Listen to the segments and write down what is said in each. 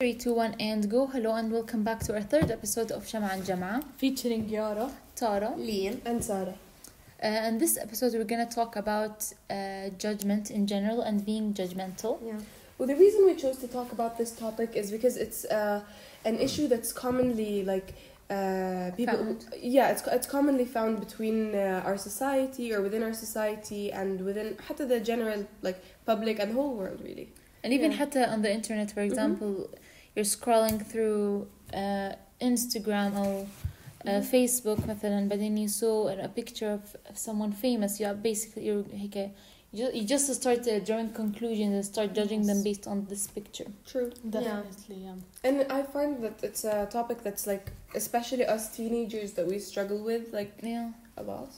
Three, two, one, and go. Hello and welcome back to our third episode of Shama and Jama. featuring Yara. Tara. Lean. And Sarah. Uh, in this episode, we're gonna talk about uh, judgment in general and being judgmental. Yeah. Well, the reason we chose to talk about this topic is because it's uh, an issue that's commonly like uh, people. Found. Yeah, it's it's commonly found between uh, our society or within our society and within حتى the general like public and the whole world really. And even Yeah. حتى on the internet, for example, you're scrolling through uh, Instagram or uh, Mhm. Facebook مثلا بعدين you saw a picture of of someone famous. You are basically you're هيك you just, you just start uh, drawing conclusions and start judging them Yes. based on this picture. True. Definitely, yeah. And I find that it's a topic that's like, especially us teenagers, that we struggle with like Yeah. a lot.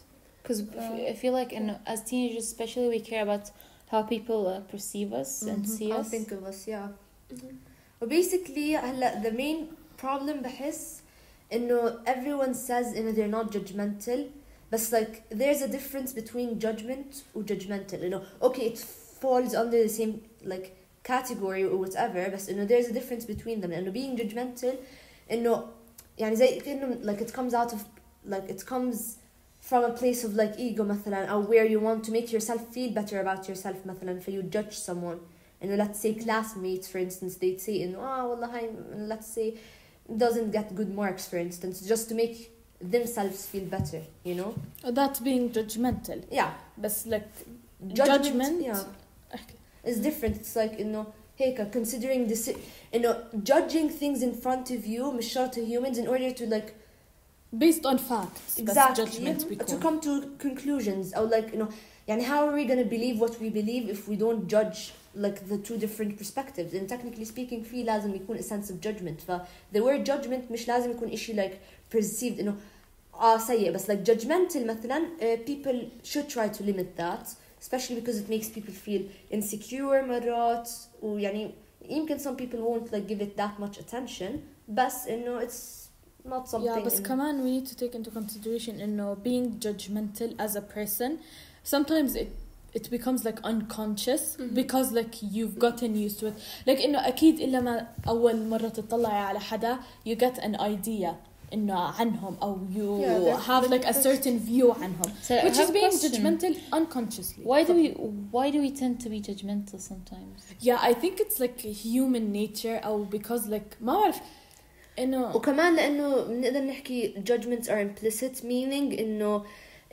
Because Uh, I feel like in, as teenagers, especially, we care about how people uh, perceive us and Mhm. see How us. think of us, yeah. وبيسكلي هلا the main problem بحس انه everyone says انه they're not judgmental بس like there's a difference between judgment و judgmental you know okay it falls under the same like category or whatever بس انه there's a difference between them لانه being judgmental انه يعني زي كأنه like it comes out of like it comes from a place of like ego مثلا or where you want to make yourself feel better about yourself مثلا for you judge someone انه let's say classmates for instance they'd say انه اه والله هاي let's say doesn't get good marks for instance just to make themselves feel better you know That being judgmental yeah بس like judgment, Judgment. yeah it's different it's like انه هيك considering this انه judging things in front of you مش شرط humans in order to like based on facts بس exactly judgment to بيكون come to conclusions or like you know يعني how are we going to believe what we believe if we don't judge like the two different perspectives and technically speaking في لازم يكون a sense of judgment ف the word judgment مش لازم يكون إشي like perceived انه اه سيء بس like judgmental مثلا uh, people should try to limit that especially because it makes people feel insecure مرات ويعني يمكن some people won't like give it that much attention بس انه it's not something yeah بس إنه- كمان we need to take into consideration انه being judgmental as a person sometimes it it becomes like unconscious Mhm. because like you've gotten used to it like انه اكيد الا ما اول مره تطلعي على حدا you get an idea انه عنهم او you Yeah, they're- have like a they're- certain view عنهم So I which have is a being question. judgmental unconsciously Why do we Why do we tend to be judgmental sometimes? yeah I think it's like human nature او because like ما بعرف انه وكمان لانه بنقدر نحكي judgments are implicit meaning انه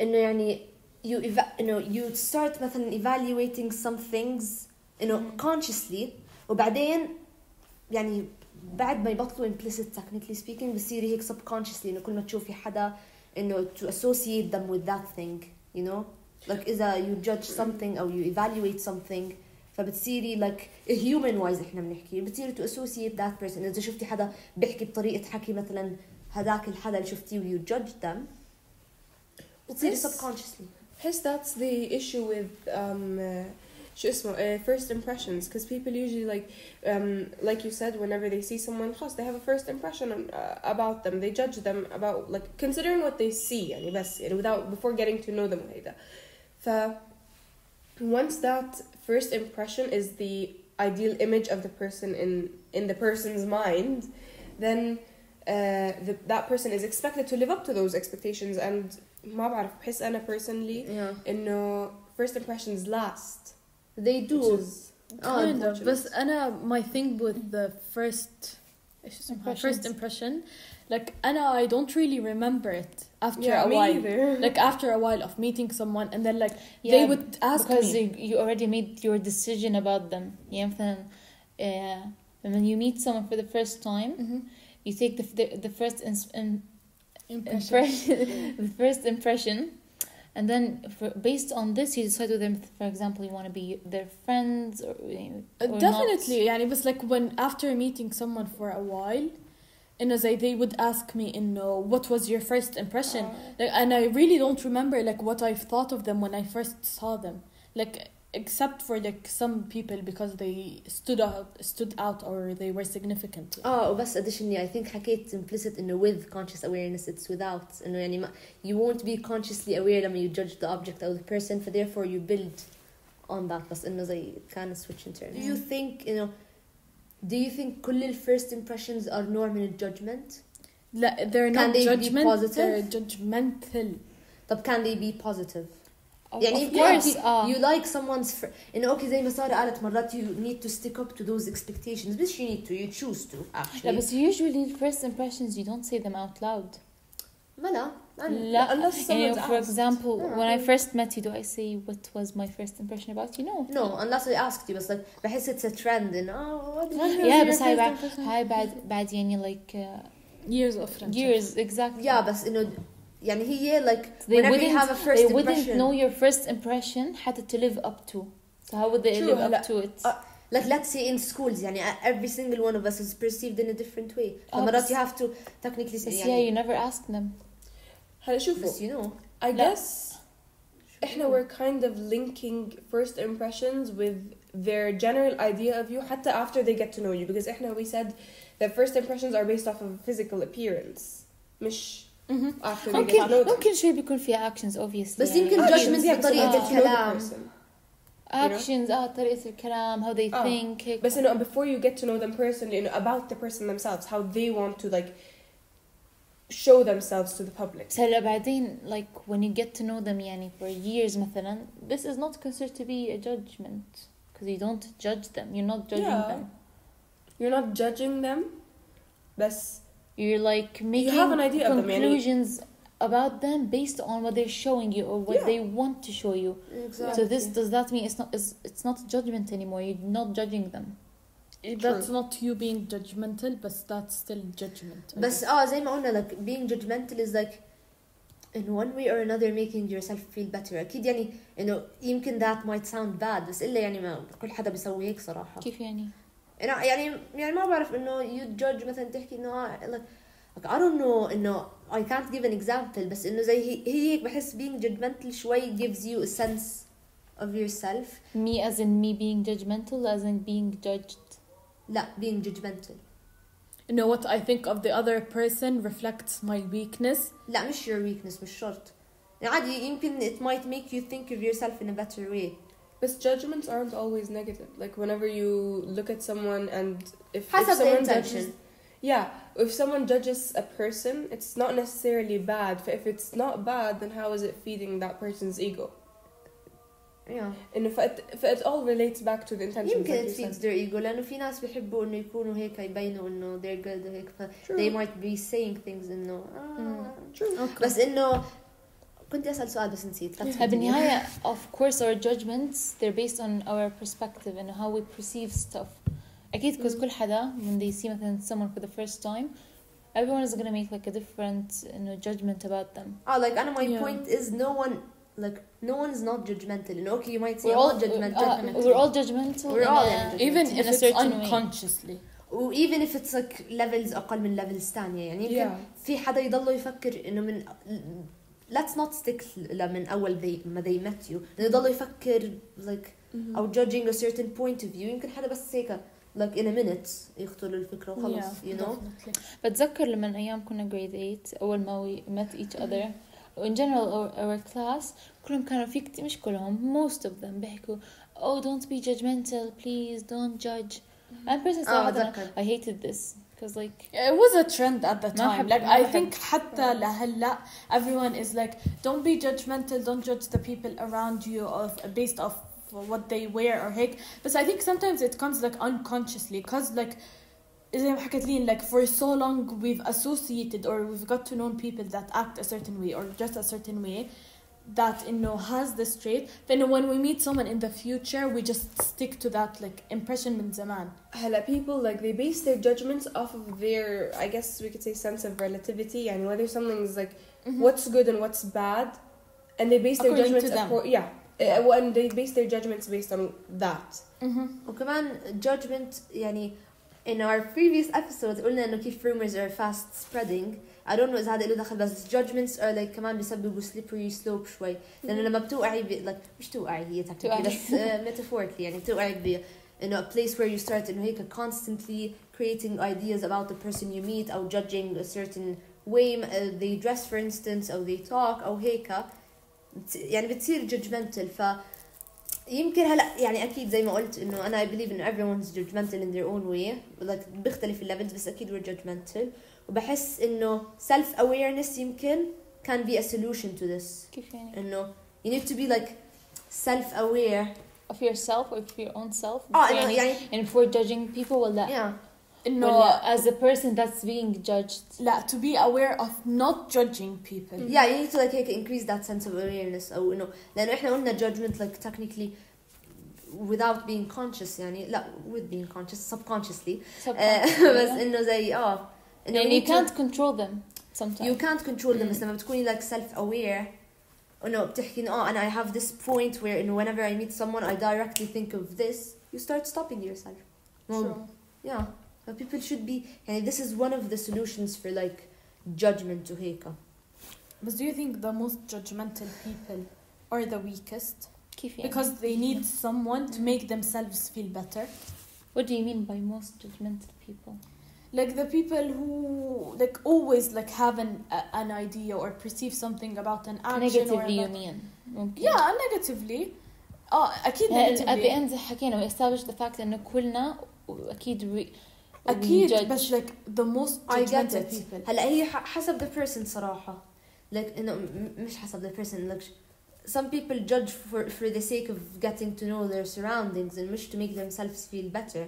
انه يعني you eva- انه you start مثلا evaluating some things انه consciously وبعدين يعني بعد ما يبطلوا implicit technically speaking بصير هيك subconsciously انه كل ما تشوفي حدا انه to associate them with that thing you know like اذا you judge something او you evaluate something فبتصيري like human wise احنا بنحكي بتصيري to associate that person اذا شفتي حدا بيحكي بطريقه حكي مثلا هذاك الحدا اللي شفتيه you judge them بتصيري بس- subconsciously Hence, that's the issue with um, uh, شو اسمه uh, first impressions because people usually like um, like you said whenever they see someone خلاص they have a first impression on, uh, about them they judge them about like considering what they see يعني بس يعني without before getting to know them وهيدا ف once that first impression is the ideal image of the person in in the person's mind then uh, the, that person is expected to live up to those expectations and ما بعرف بحس أنا personally yeah انه first impressions last they do which is آه، kind of unfortunate. بس أنا my thing with the first إيش اسمها؟ Impressions. first impression like أنا I don't really remember it after yeah a me while either like after a while of meeting someone and then like Yeah, they would ask because me you, you already made your decision about them. يعني مثلا uh, when you meet someone for the first time, Mhm. you take the the, the first ins- in, impression impression, the first impression, and then for, based on this, you decide whether, for example, you want to be their friends or, Uh, or definitely Not. يعني بس like when after meeting someone for a while إنه زي they would ask me إنه what was your first impression like, and I really don't remember like what I thought of them when I first saw them like except for like some people because they stood out stood out or they were significant اه وبس additionally I think حكيت implicit انه with conscious awareness it's without انه يعني ما you won't be consciously aware لما you judge the object or the person for therefore you build on that بس انه زي كان switch in turn do you think you know do you think كل ال first impressions are normal judgment لا they're Can not they be judgment positive? they're judgmental طب can they be positive Of, يعني of يمكن course انت اه you like someone's fr- انه اوكي زي ما ساره قالت مرات you need to stick up to those expectations بس you need to you choose to لا actually بس usually the first impressions you don't say them out loud ما لا لا unless يعني someone's for asked. example Yeah. when I first met you do I say what was my first impression about you no no unless I asked you بس like بحس it's a trend in oh what did you yeah your بس هاي first بعد impression? هاي بعد بعد يعني like uh, years of friendship years exactly yeah بس انه يعني هي like they whenever you wouldn't have a first they wouldn't impression know your first impression حتى to live up to so how would they True, live هلا- up to it uh, like let's say in schools يعني every single one of us is perceived in a different way آه، فمرات بس- you have to technically بس yeah يعني you never ask them هلا شوفوا بس you know I لا. guess احنا we're kind of linking first impressions with their general idea of you حتى after they get to know you because احنا we said that first impressions are based off of physical appearance مش Mhm. after they ممكن get to know them. ممكن شوي بيكون فيها actions obviously بس يعني. يمكن Actions, judgment yeah, بس بطريقة get to know the الكلام. person. actions اه طريقة الكلام how they آه. think هيك. بس انه before you get to know them personally you know, about the person themselves how they want to like show themselves to the public بس هلا بعدين like when you get to know them يعني for years مثلا this is not considered to be a judgment because you don't judge them you're not judging Yeah. them you're not judging them but you're like making have an idea of them, يعني- conclusions about them based on what they're showing you or what Yeah. they want to show you exactly so this does that mean it's not it's, it's not judgment anymore you're not judging them that's not you being judgmental but that's still judgment I بس guess. اه زي ما قلنا like being judgmental is like in one way or another making yourself feel better اكيد يعني انه يمكن that might sound bad بس الا يعني ما كل حدا بيسوي هيك صراحه كيف يعني انا يعني يعني ما بعرف انه you judge مثلا تحكي انه آه، like, like I don't know انه I can't give an example بس انه زي هي هي هيك بحس being judgmental شوي gives you a sense of yourself me as in me being judgmental as in being judged لا being judgmental you know what I think of the other person reflects my weakness لا مش your weakness مش شرط يعني عادي يمكن it might make you think of yourself in a better way But judgments aren't always negative. Like whenever you look at someone and if, if حسب the someone intention judges, yeah, if someone judges a person, it's not necessarily bad. But if it's not bad, then how is it feeding that person's ego? yeah. And if it, if it all relates back to the intentions, يمكن like it you feeds said. their ego لانه في ناس بيحبوا انه يكونوا هيك يبينوا انه they're good وهيك ف True. they might be saying things انه آه. True. okay. بس انه كنت اسال سؤال بس نسيت Let's continue. بالنهاية of course our judgments they're based on our perspective and how we perceive stuff أكيد because كل حدا when they see مثلا someone for the first time everyone is gonna make like a different you know, judgment about them Oh, like أنا my Yeah. point is no one like no one is not judgmental. And okay, you might say we're I'm all, not judgmental. uh, we're all judgmental We're in all a- judgmental. even in if a it's certain way. unconsciously و even if it's like levels أقل من levels تانية يعني يمكن Yeah. في حدا يضل يفكر إنه من let's not stick ل- من أول they ما they met you إنه يضل يفكر like Mhm. أو judging a certain point of view يمكن حدا بس هيك like in a minute يقتل الفكرة وخلص Yeah, you know definitely. بتذكر لما أيام كنا grade 8 أول ما we met each other in general our, our class كلهم كانوا في كتير مش كلهم most of them بيحكوا oh don't be judgmental please don't judge and personally آه صراحة بتذكر I hated this because like It was a trend at the ما time. أحب- Like ما I أحب. think حتى لهلا everyone is like don't be judgmental, don't judge the people around you of based off what they wear or heck. But I think sometimes it comes like unconsciously because like زي ما حكيت لي like for so long we've associated or we've got to know people that act a certain way or just a certain way that you know has this trait then when we meet someone in the future we just stick to that like impression من زمان هلا people like they base their judgments off of their I guess we could say sense of relativity and whether something is like what's good and what's bad and they base their According to judgments them. acco- yeah uh, and they base their judgments based on that وكمان judgment يعني in our previous episodes قلنا انه كيف rumors are fast spreading I don't know اذا هذا له دخل بس judgments are like كمان بيسببوا slippery slope شوي لانه لما بتوقعي ب like مش توقعي هي technically توقعي. بس uh, metaphorically يعني بتوقعي ب انه a place where you start انه هيك constantly creating ideas about the person you meet او judging a certain way uh, they dress for instance او they talk او هيك بت- يعني بتصير judgmental ف يمكن هلا يعني اكيد زي ما قلت انه انا I believe انه everyone's judgmental in their own way like بيختلف الليفلز بس اكيد we're judgmental وبحس انه self awareness يمكن can be a solution to this كيف يعني انه you need to be like self aware of yourself or of your own self اه انه يعني يعني and before judging people ولا yeah انه ولا as a person that's being judged لا to be aware of not judging people yeah you need to like هيك increase that sense of awareness او انه لانه احنا قلنا judgment like technically without being conscious يعني لا with being conscious subconsciously آه، بس انه زي اه انه يعني we you need to- can't control them sometimes you can't control them بس لما بتكوني like self aware انه بتحكي انه اه انا I have this point where انه whenever I meet someone I directly think of this you start stopping yourself Well, True. yeah but people should be يعني this is one of the solutions for like judgment وهيك But do you think the most judgmental people are the weakest? كيف يعني Because they need someone to make themselves feel better. what do you mean by most judgmental people Like the people who like always like have an a, an idea or perceive something about an action or negatively you about, mean ممكن yeah negatively. اه اكيد at the negatively. end حكينا we established the fact انه كلنا واكيد we, we اكيد judge. بس like the most I get judgmental it people. هلا هي ح- حسب the person صراحة like انه م- مش حسب the person like some people judge for for the sake of getting to know their surroundings and مش to make themselves feel better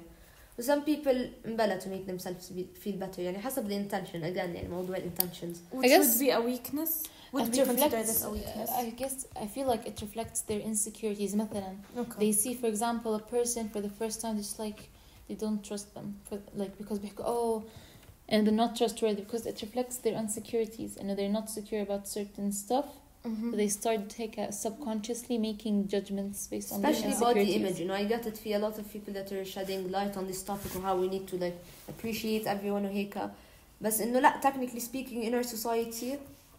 و some people مبلا to make themselves be- feel better يعني حسب the intention again يعني موضوع ال intentions Which guess- would be a weakness. Would It we consider reflects, this a weakness? I guess I feel like it reflects their insecurities مثلا okay. they see for example a person for the first time just like they don't trust them for like because بيحكوا oh and they're not trustworthy because it reflects their insecurities and they're not secure about certain stuff Mhm. so they start take a, subconsciously making judgments based on especially their body insecurities. image you know I get it في a lot of people that are shedding light on this topic and how we need to like appreciate everyone وهيك بس انه لا technically speaking in our society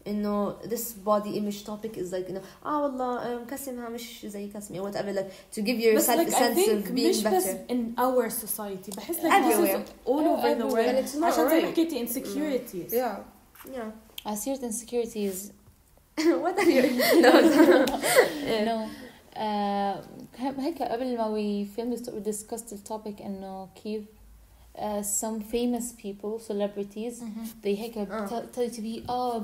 انه this body image topic is like انه اه والله مكسمها مش زي كسمي or whatever like to give بس yourself like a I sense think of مش being بس better in our society بحس like Everywhere. this is all Oh, over the everywhere. world And it's not عشان زي ما right. حكيتي insecurities Yeah. yeah I see it insecurities what are you no no uh, هيك قبل ما we filmed we discussed the topic انه كيف uh, some famous people celebrities they هيك آه. tell, tell you to be oh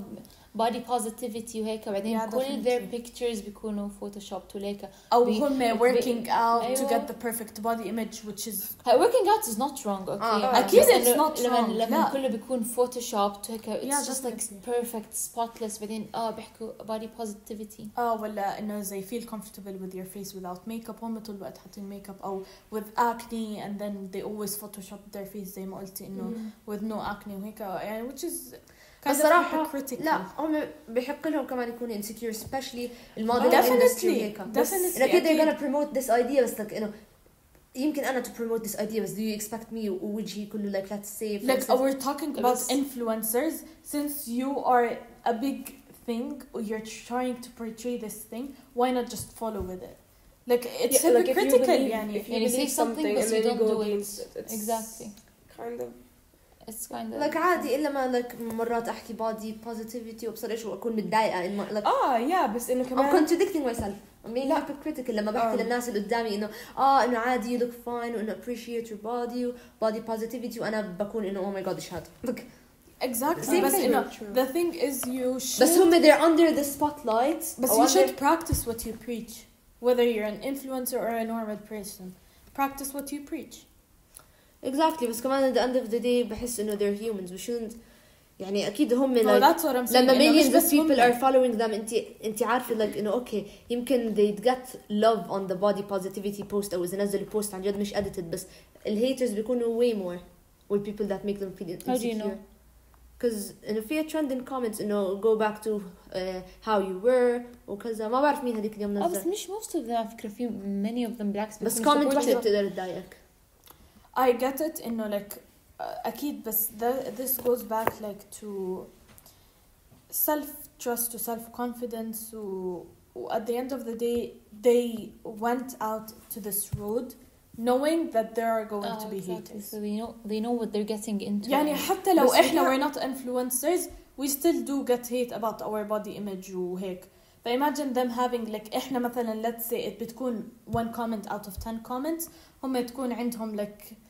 body positivity وهيك بعدين Yeah, كل their definitely. pictures بيكونوا photoshopped وهيك أو بي- هم بي- working out to أيوة. get the perfect body image which is هاي working out is not wrong okay آه. أكيد بس it's إنه not لما wrong. لما لا. كله بيكون photoshopped هيك it's Yeah, just like definitely. perfect spotless بعدين اه بيحكوا body positivity اه ولا انه زي feel comfortable with your face without makeup هم طول الوقت حاطين makeup او with acne and then they always photoshop their face زي ما قلتي انه with no acne وهيك يعني which is hypocritical. لا هم بحق لهم كمان يكونوا insecure especially الموديل definitely هيك أكيد they're أكيد. gonna promote this idea بس like انه يمكن أنا to promote this idea بس do you expect me ووجهي كله like let's say for like instance- we're talking about influencers since you are a big thing or you're trying to portray this thing why not just follow with it like it's Yeah, like if you hypocritical believe- يعني if you يعني say believe something something but you don't do it. it. It's exactly Kind of. it's kind of like عادي الا ما like مرات احكي body positivity وابصر ايش واكون متضايقه انه like اه يا بس انه I'm كمان contradicting myself I'm being لا. hypocritical لما بحكي آه. للناس اللي قدامي انه اه انه عادي you look fine وانه appreciate your body و body positivity وانا بكون انه oh my god ايش هذا Like, exactly Same بس thing. انه True. the thing is you should بس هم they're under the spotlight But أو you under- should practice what you preach, whether you're an influencer or a normal person. Practice what you preach. exactly بس كمان at the end of the day بحس انه they're humans we shouldn't يعني اكيد هم No, like that's what I'm saying. لما إنه مش millions of بس هم. people are following them انت انت عارفه like انه اوكي يمكن they get love on the body positivity post او اذا نزلوا post عن جد مش edited بس الهيترز بيكونوا way more with people that make them feel insecure. How do you know? Because انه في trend in comments انه go back to uh, how you were وكذا ما بعرف مين هذيك اليوم اه بس نزل مش most of them على فكرة في many of them blacks بس بيكونوا comment واحدة supportive. بتقدر تضايقك I get it إنه like uh, أكيد بس the, this goes back like to self trust to self confidence و, و at the end of the day they went out to this road knowing that there are going Ah, to be exactly. haters. So they know they know what they're getting into. يعني حتى لو بس احنا هي- we're not influencers we still do get hate about our body image وهيك فimagine them having like احنا مثلا let's say it بتكون one comment out of 10 comments هم تكون عندهم like uh, uh, mm,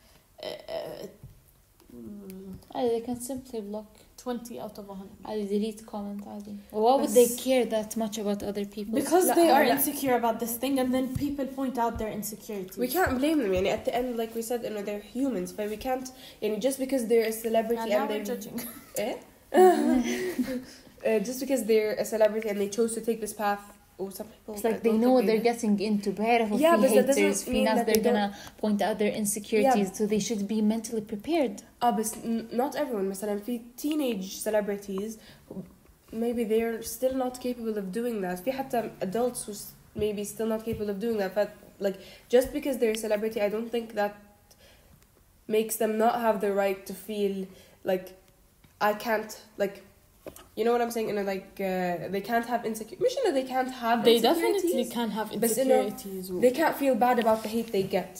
عادي they can simply block 20 out of 100 عادي delete comment عادي why would they بس- care that much about other people because لا، they are لا. insecure about this thing and then people point out their insecurities We can't blame them يعني at the end like we said you know they're humans but we can't يعني just because they're a celebrity and and, now we're they judging eh? uh, just because they're a celebrity and they chose to take this path or some people It's I like they don't know think what they're do. getting into بعرفوا Yeah, في but that haters doesn't في mean ناس that they're they gonna point out their insecurities so they should be mentally prepared اه بس n- not everyone مثلا في teenage celebrities maybe they're still not capable of doing that في حتى adults who s- maybe still not capable of doing that but like just because they're a celebrity I don't think that makes them not have the right to feel like I can't like you know what I'm saying and like uh, they can't have insecurity مش إنه they can't have they definitely insecurities. can have بس إنه insecurities و- they can't feel bad about the hate they get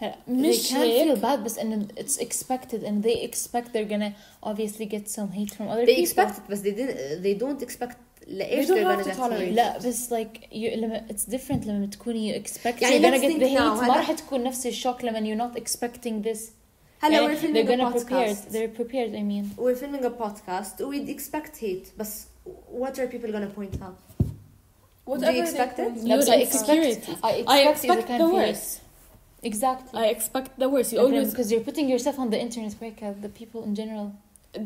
they مش can't feel هيك. bad بس and it's expected and they expect they're gonna obviously get some hate from other they people expect it but they didn't they don't expect لإيش They don't they're have gonna to get tolerate hate. لا بس like you لما it's different لما تكوني you expect يعني you're gonna let's get think the hate now. ما هلا- راح تكون نفس الشوك لما you're not expecting this هلا يعني we're filming they're a gonna prepared podcast they're prepared I mean we're filming a podcast we'd expect hate بس what are people gonna point out whatever they expect it? point لا بس I Your expect insecurities. I I expect you expect can the feel it. worst exactly I expect the worst you Like, always because you're putting yourself on the internet break the people in general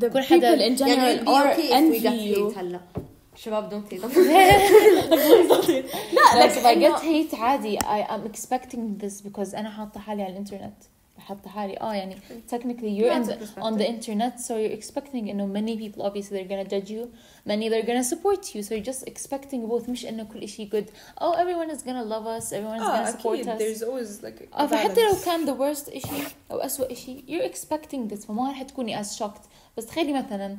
the كل people حدا- in يعني general it'd be are okay if we got envy you hate هلا شباب don't hate لا like if I get إنه- hate عادي I am expecting this because أنا حاطة حالي على الإنترنت حاطة حالي اه يعني technically you're in the, on the internet so you're expecting إنه many people obviously they're gonna judge you many they're gonna support you so you're just expecting both مش إنه كل إشي good oh everyone is gonna love us everyone is اه gonna support اكيد us there's always like a اه فحتى لو balance. كان the worst إشي أو أسوأ إشي you're expecting this فما راح تكوني as shocked بس تخيلي مثلا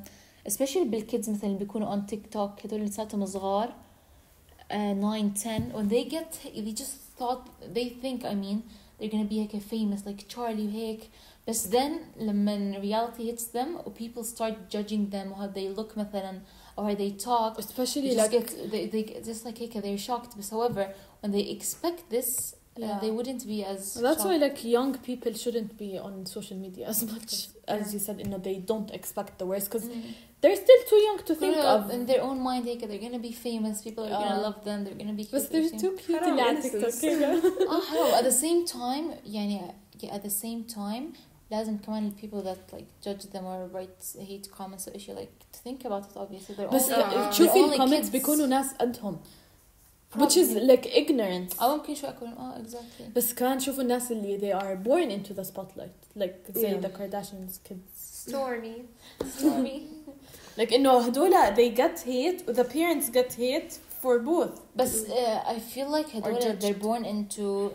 especially بالكيدز مثلا اللي بيكونوا on تيك توك هدول اللي لساتهم صغار uh, 9 10 when they get they just thought they think I mean they're gonna be like famous like Charli هيك but then when reality hits them people start judging them how they look مثلا or how they talk especially they like get, they, they just like they're shocked. But however when they expect this Yeah. they wouldn't be as That's why shocked. like young people shouldn't be on social media as much as you said. You know, they don't expect the worst because Mm. they're still too young to think Think of. in their own mind هيك they're gonna be famous people are gonna آه. love them they're gonna be But cute they're وشي. too cute حرام اللي على تيك innocence. توك اه حلو at the same time يعني yeah, at the same time لازم كمان ال people that like judge them or write hate comments or issue like to think about it obviously they're بس only, آه. they're شوفي only الكومنتس kids. بيكونوا ناس قدهم which is like ignorance. اه ممكن شوي اكون اه exactly. بس كمان شوفوا الناس اللي they are born into the spotlight like زي yeah. the Kardashians kids. Stormi. Stormi. like انه هدول they get hate the parents get hate for both. بس uh, I feel like هدول they're born into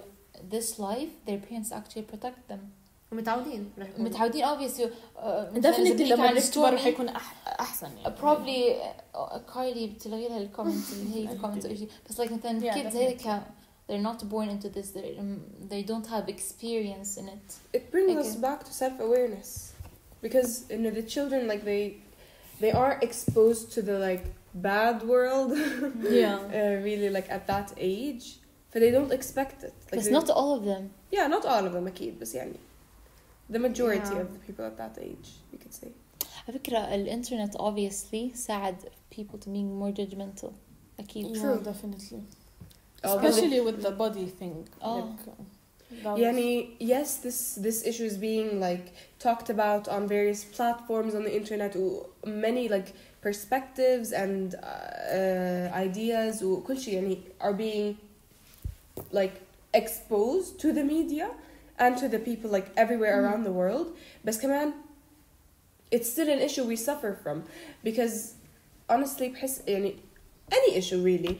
this life their parents actually protect them. ومتعودين رح يكونوا. متعودين obviously uh, مثلاً إذا definitely بنحكي لما عن نكبر Stormy، رح يكون أح- احسن Uh, يعني probably uh, كايلي بتلغي لها الكومنت اللي هي الكومنت او شيء بس like مثلا Yeah, kids هيك they're not born into this they um, they don't have experience in it it brings us Okay. back to self-awareness because you know the children like they they are exposed to the like bad world yeah uh, really like at that age but they don't expect it like but they- not all of them yeah not all of them أكيد بس يعني the majority Yeah. of the people at that age you could say على فكرة الانترنت obviously ساعد people to being more judgmental أكيد yeah, True. definitely Oh, especially with the body thing Oh. like, uh, that was- Yani, yes, this this issue is being like talked about on various platforms on the internet. و Many like perspectives and uh, uh, ideas وكل شيء يعني are being like exposed to the media and to the people like everywhere Mm. around the world. بس كمان it's still an issue we suffer from because honestly بحس يعني any issue really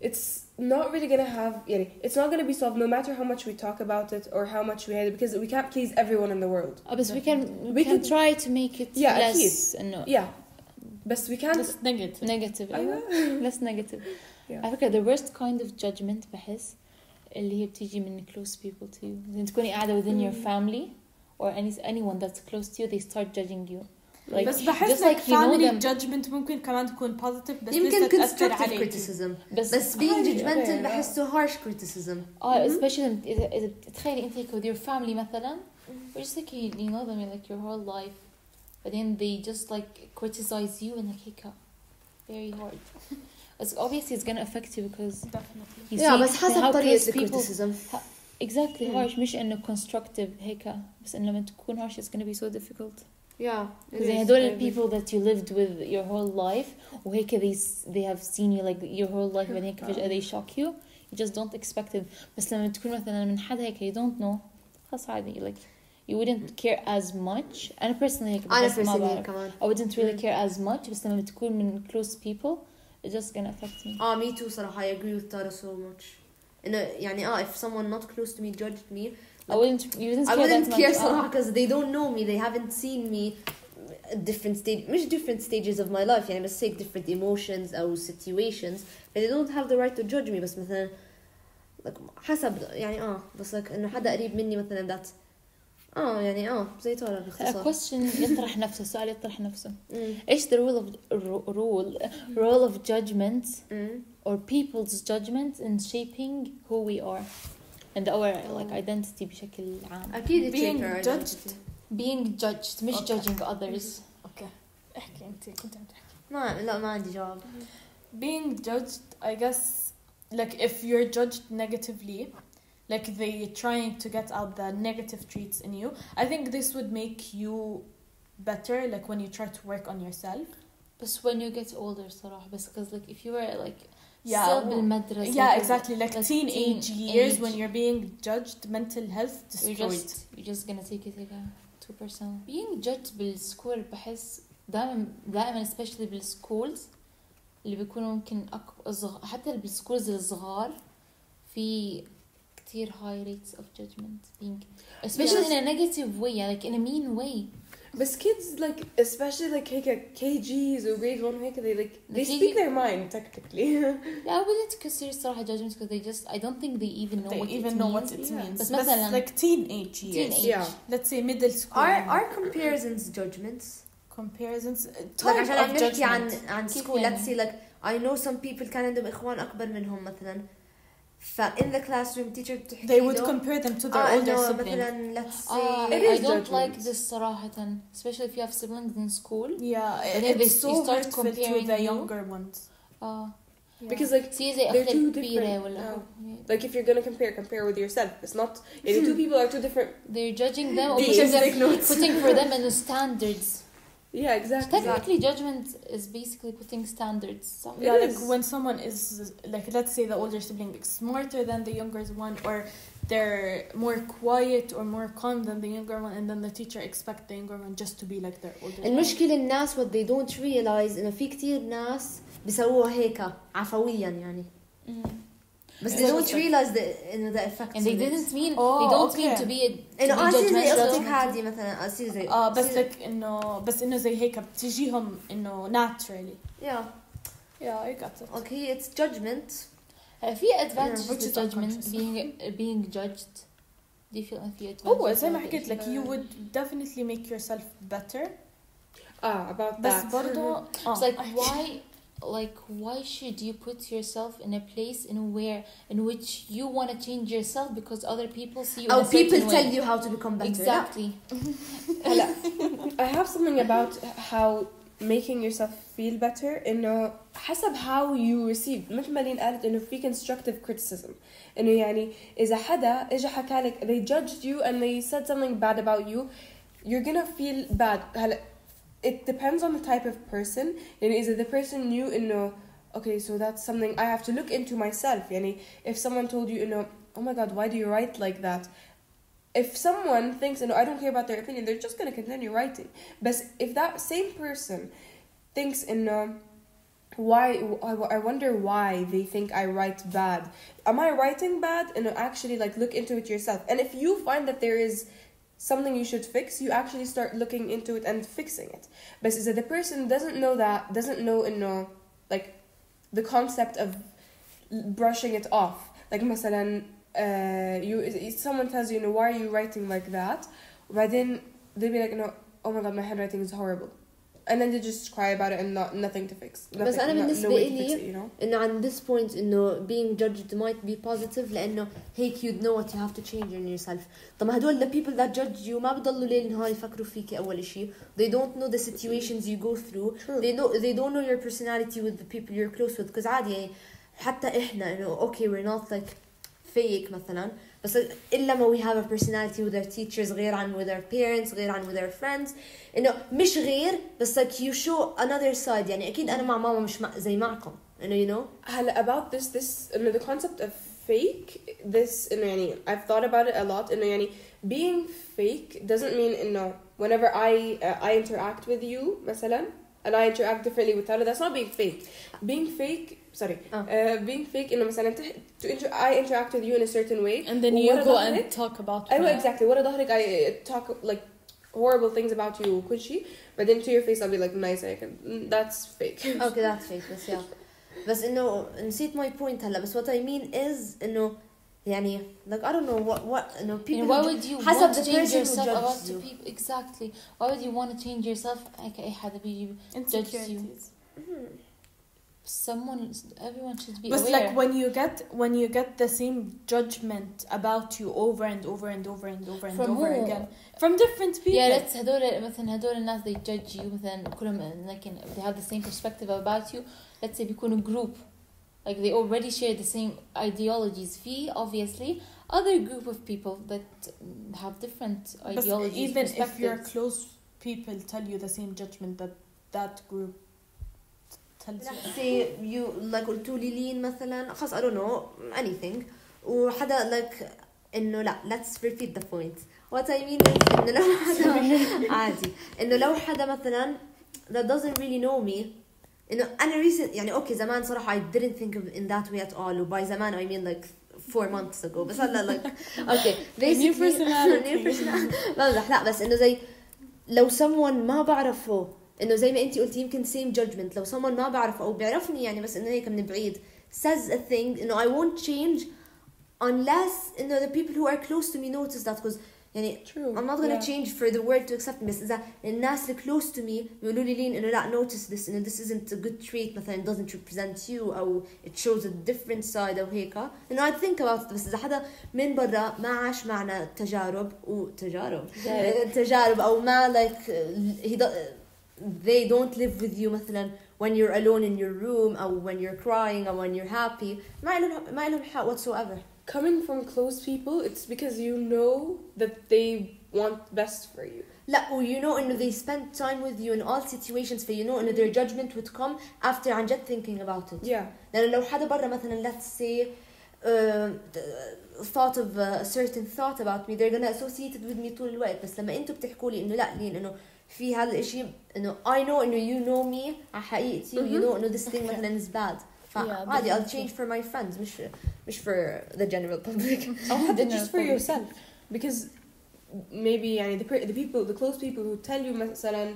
it's not really gonna have يعني it's not gonna be solved no matter how much we talk about it or how much we hate it because we can't please everyone in the world uh, but we can we, We can could- try to make it Yeah, less إنه yeah بس we can't That's negative negative أيوة. less negative Yeah. على فكرة the worst kind of judgment بحس اللي هي بتيجي من close people to you زي تكوني قاعدة within your Mm. family or any anyone that's close to you they start judging you like بس بحس just like like you know family them judgment ممكن كمان تكون positive بس يمكن لسه تأثر constructive عليك criticism بس بس being عادي، judgmental okay. بحسه harsh criticism اه especially إذا إذا تخيلي أنت هيك with your family مثلا or just like you, you know them like your whole life but then they just like criticize you and like هيك very hard it's obviously it's gonna affect you because definitely you yeah see بس حسب how طريقة close people criticism exactly Mm. harsh مش إنه constructive هيك بس إنه لما تكون harsh it's gonna be so difficult yeah it زي is. هدول I ال agree. people that you lived with your whole life وهيك they s- they have seen you like your whole life بعدين هيك فجأة they shock you you just don't expect it بس لما تكون مثلا من حد هيك you don't know خلاص عادي like you wouldn't care as much أنا personally هيك أنا بحس ما personally بعرف كمان I wouldn't really Mm. care as much بس لما بتكون من close people it's just gonna affect me اه me too صراحة I agree with Tara so much إنه يعني اه if someone not close to me judged me I wouldn't you wouldn't I care wouldn't that care much صراحة آه. because they don't know me they haven't seen me at different stage مش different stages of my life يعني بس take different emotions أو situations but they don't have the right to judge me بس مثلا like حسب يعني اه بس like إنه حدا قريب مني مثلا that اه يعني اه زي تارا A باختصار question يطرح نفسه السؤال يطرح نفسه مم. ايش the rule of rule role of judgment مم. or people's judgment in shaping who we are and our like Oh. identity بشكل عام أكيد it Being shape our judged. identity. being judged مش Okay. judging others اوكي احكي انت كنت عم تحكي ما لا ما عندي جواب being judged I guess like if you're judged negatively like they trying to get out the negative traits in you I think this would make you better like when you try to work on yourself بس when you get older صراحة بس because like if you were like Yeah, still well, بالمدرسة yeah or- exactly like, like teenage teen years age. when you're being judged mental health you're destroyed just you're just gonna take it like a two percent being judged بالسكول بحس دائما دائما especially بالسكولز اللي بيكونوا ممكن أك... أصغ... حتى بالسكولز الصغار في كتير high rates of judgment being especially Yes. in a negative way يعني like in a mean way But kids like especially like هيك KGs or grade one هيك they like they The speak KG their mind technically. yeah I wouldn't consider صراحة judgment because they just I don't think they even know they what even it know means. what it Yeah. means بس بس مثلاً- like teenage years Teenage. yeah. let's say middle school are are comparisons judgments comparisons uh, like type عشان of عم نحكي عن judgment عن كيف school يعني؟ let's say like I know some people كان عندهم إخوان أكبر منهم مثلا ف in the classroom teacher بتحكي they would له compare them to their اه older إنه sibling مثلا let's Ah, say It I is don't like judgment. this صراحة especially if you have siblings in school yeah And then they- it's so you start hurtful to comparing the you. younger ones اه Because like سي زي They're أختي too الكبيرة different. ولا Oh. like if you're gonna compare, compare with yourself. It's not يعني two people are two different. they're judging them or These. putting, Just take them, notes. putting for them in the standards Yeah, exactly. technically judgment is basically putting standards so, It yeah like is. when someone is like let's say the older sibling is smarter than the younger one or they're more quiet or more calm than the younger one and then the teacher expect the younger one just to be like their older one. المشكلة الناس what they don't realize إنه في كتير ناس بيسووها هيك عفويا يعني Mm. بس Yeah. they don't realize the إنه the effects and they of it. didn't mean Oh, they don't okay. mean to be a, to إنه اه be تصير زي أختك judgmental عادي مثلا اه تصير زي اه بس تصير- like انه بس انه زي هيك بتجيهم انه naturally yeah yeah I got it okay it's judgment Uh, في advantages which to is judgment unconscious. being being judged do you feel like في advantages هو زي ما to it? حكيت like you would definitely make yourself better Ah, about بس that. برضو It's like why like why should you put yourself in a place in where in which you want to change yourself because other people see you أو in a certain people way. tell you how to become better exactly هلا I have something about how making yourself feel better إنه حسب how you receive مثل ما لين قالت إنه في constructive criticism إنه يعني إذا حدا إجا حكى لك they judged you and they said something bad about you you're gonna feel bad هلا it depends on the type of person يعني إذا the person knew إنه okay so that's something I have to look into myself يعني if someone told you إنه oh my god why do you write like that if someone thinks, you know, I don't care about their opinion, they're just gonna continue writing. But if that same person thinks, in uh, why, I I wonder why they think I write bad. Am I writing bad? And actually, like, look into it yourself. And if you find that there is something you should fix, you actually start looking into it and fixing it. But is that the person doesn't know that, doesn't know, you know, like, the concept of brushing it off. Like, مثلا, uh, you someone tells you, you know, why are you writing like that? But then they'll be like, no, oh my god, my handwriting is horrible. and then they just cry about it and not nothing to fix. بس Nothing, أنا no- بالنسبة no way to إلي- fix it, you know. انه عن this point انه being judged might be positive لانه هيك you know what you have to change in yourself طب ما هدول the people that judge you ما بضلوا ليل نهار يفكروا فيكي اول شيء they don't know the situations you go through True. they know they don't know your personality with the people you're close with because عادي يعني حتى احنا انه okay we're not like fake مثلا بس الا ما we have a personality with our teachers غير عن with our parents غير عن with our friends انه مش غير بس like you show another side يعني اكيد انا مع ماما مش مع زي معكم انه you know هلا about this this انه the concept of fake this انه يعني I've thought about it a lot انه يعني being fake doesn't mean انه whenever I uh, I interact with you مثلا and I interact differently with Tala that's not being fake being fake sorry آه. uh, being fake انه مثلا انت to inter I interact with you in a certain way And then you وورا go ظهرك- and talk about ايوه me. exactly ورا ظهرك I talk like horrible things about you كل شيء but then to your face I'll be like nice I can that's fake okay that's fake بس yeah بس انه نسيت my point هلا بس what I mean is انه يعني like I don't know what what انه And people why who- would you حسب want to the change person who yourself about judges the you. people exactly why would you want to change yourself like أي حدا بيجي Insecurities. someone everyone should be But aware like when you get when you get the same judgment about you over and over and over and over and From over who? again from different people. yeah let's هدول مثلا هدول الناس they judge you مثلا كلهم like they have the same perspective about you let's say بيكونوا group like they already share the same ideologies في obviously other group of people that have different But ideologies even if your perspectives. close people tell you the same judgment that that group tells you. let's say you like قلتوا لي لين مثلا خلاص I don't know anything وحدا like انه لا let's repeat the point what I mean is انه لو حدا عادي انه لو حدا مثلا that doesn't really know me انه انا recent يعني اوكي زمان صراحه I didn't think of in that way at all وباي زمان I mean like four months ago بس هلا like اوكي new personality. new personality بمزح لا بس انه زي لو someone ما بعرفه انه زي ما انت قلتي يمكن same judgment لو someone ما بعرفه او بيعرفني يعني بس انه هيك من بعيد says a thing انه I won't change unless انه the people who are close to me notice that because يعني true I'm not gonna Yeah. change for the world to accept me بس إذا الناس اللي close to me بيقولوا لي لين إنه لا notice this إنه this isn't a good trait مثلا it doesn't represent you أو it shows a different side أو هيك إنه I'd think about it بس إذا حدا من برا ما عاش معنا تجارب وتجارب تجارب. تجارب أو ما like he do, they don't live with you مثلا when you're alone in your room أو when you're crying أو when you're happy ما لهم ما لهم حق whatsoever coming from close people, it's because you know that they want best for you. لا و you know انه they spend time with you in all situations ف you know انه their judgment would come after عن جد thinking about it Yeah. لانه لو حدا برا مثلا let's say uh, thought of a certain thought about me they're gonna associate it with me طول الوقت بس لما انتوا بتحكوا لي انه لا لين انه في هذا الاشي انه I know انه you know me على حقيقتي و you Mhm. know انه this thing مثلا is bad فعادي I'll definitely. change for my friends مش مش for the general public Or حتى Dinner just for public. yourself. Because maybe يعني the, per- the people, the close people who tell you مثلا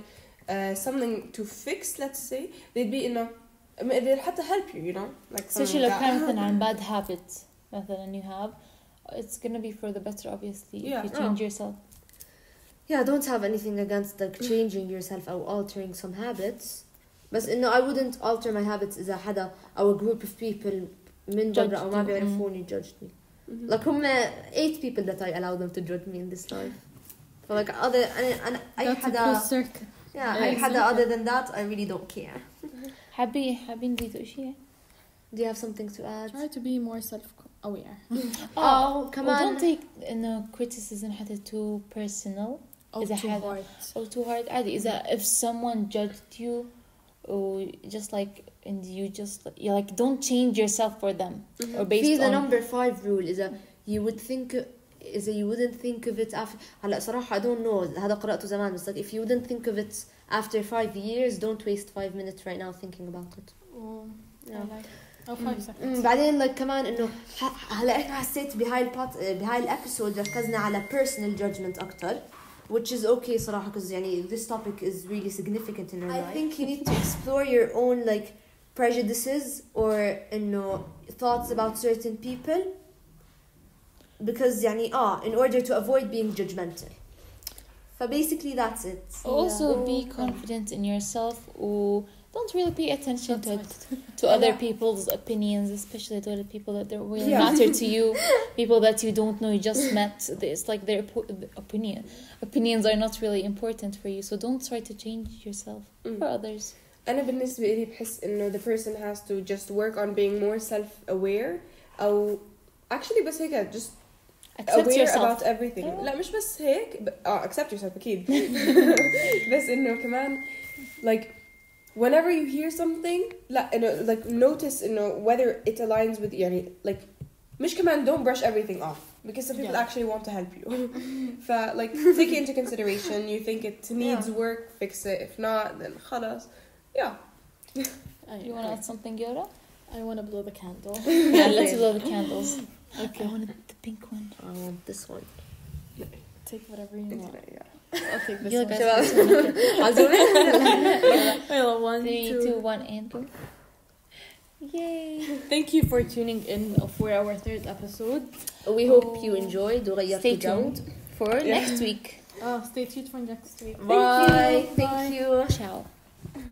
uh, something to fix, let's say, they'd be in a they'll have to help you, you know? Like something especially لو like كان that. مثلا عن bad habits مثلا you have it's gonna be for the better obviously Yeah. if you change yourself Yeah, I don't have anything against like changing yourself or altering some habits. بس انه I wouldn't alter my habits إذا حدا أو a group of people من برا أو ما Judged you. بيعرفوني judged me. Mhm. Like هم eight people that I allow them to judge me in this life. So like other أنا أنا أي That's a حدا close circle. yeah أي Yeah, حدا exactly. other than that I really don't care. حابين حابين تزيدوا شيء Do you have something to add? Try to be more self-aware. Oh, come come on on. don't take انه criticism حتى too personal Oh, إذا too حدا- hard. or too hard عادي إذا if someone judged you or just like and you just you like don't change yourself for them or based في the on number five rule إذا you would think إذا you wouldn't think of it after هلا صراحة I don't know هذا قرأته زمان بس like if you wouldn't think of it after five years don't waste five minutes right now thinking about it. Oh, Yeah. I like. Oh, five seconds. أمم، بعدين like كمان إنه ح- هلا إحنا حسيت بهاي البات بهاي الابيسود ركزنا على personal judgment أكتر which is okay صراحة because يعني this topic is really significant in our life. I think you need to explore your own like prejudices or إنه thoughts about certain people because يعني اه in order to avoid being judgmental. ف فبasically that's it Also, Yeah. be confident in yourself or don't really pay attention to to Yeah. other people's opinions, especially to other people that don't really Yeah. matter to you, people that you don't know, you just met. It's like their po- opinion. Opinions are not really important for you, so don't try to change yourself Mm. for others. أنا بالنسبة لي بحس إنه the person has to just work on being more self-aware أو actually بس هيك just Accept aware yourself. about everything أيوة. لا مش بس هيك ب... اه accept yourself أكيد بس إنه كمان like whenever you hear something لا إنه like notice إنه whether it aligns with يعني like مش كمان don't brush everything off because some people Yeah. actually want to help you ف like take it into consideration you think it needs Yeah. work fix it if not then خلاص yeah You want to add something, Yoda? I want to blow the candle. Yeah, let's blow the candles. Okay. I wanted the pink one. I want this one Take whatever you want. yeah. I'll take this you one. guys I'll do it. Well, one, Three, two. two, one, and go. Yay! Thank you for tuning in for our third episode. We hope oh. you enjoyed. Stay tuned for yeah. next week. Oh, stay tuned for next week. Bye. Thank you. Thank you. Ciao.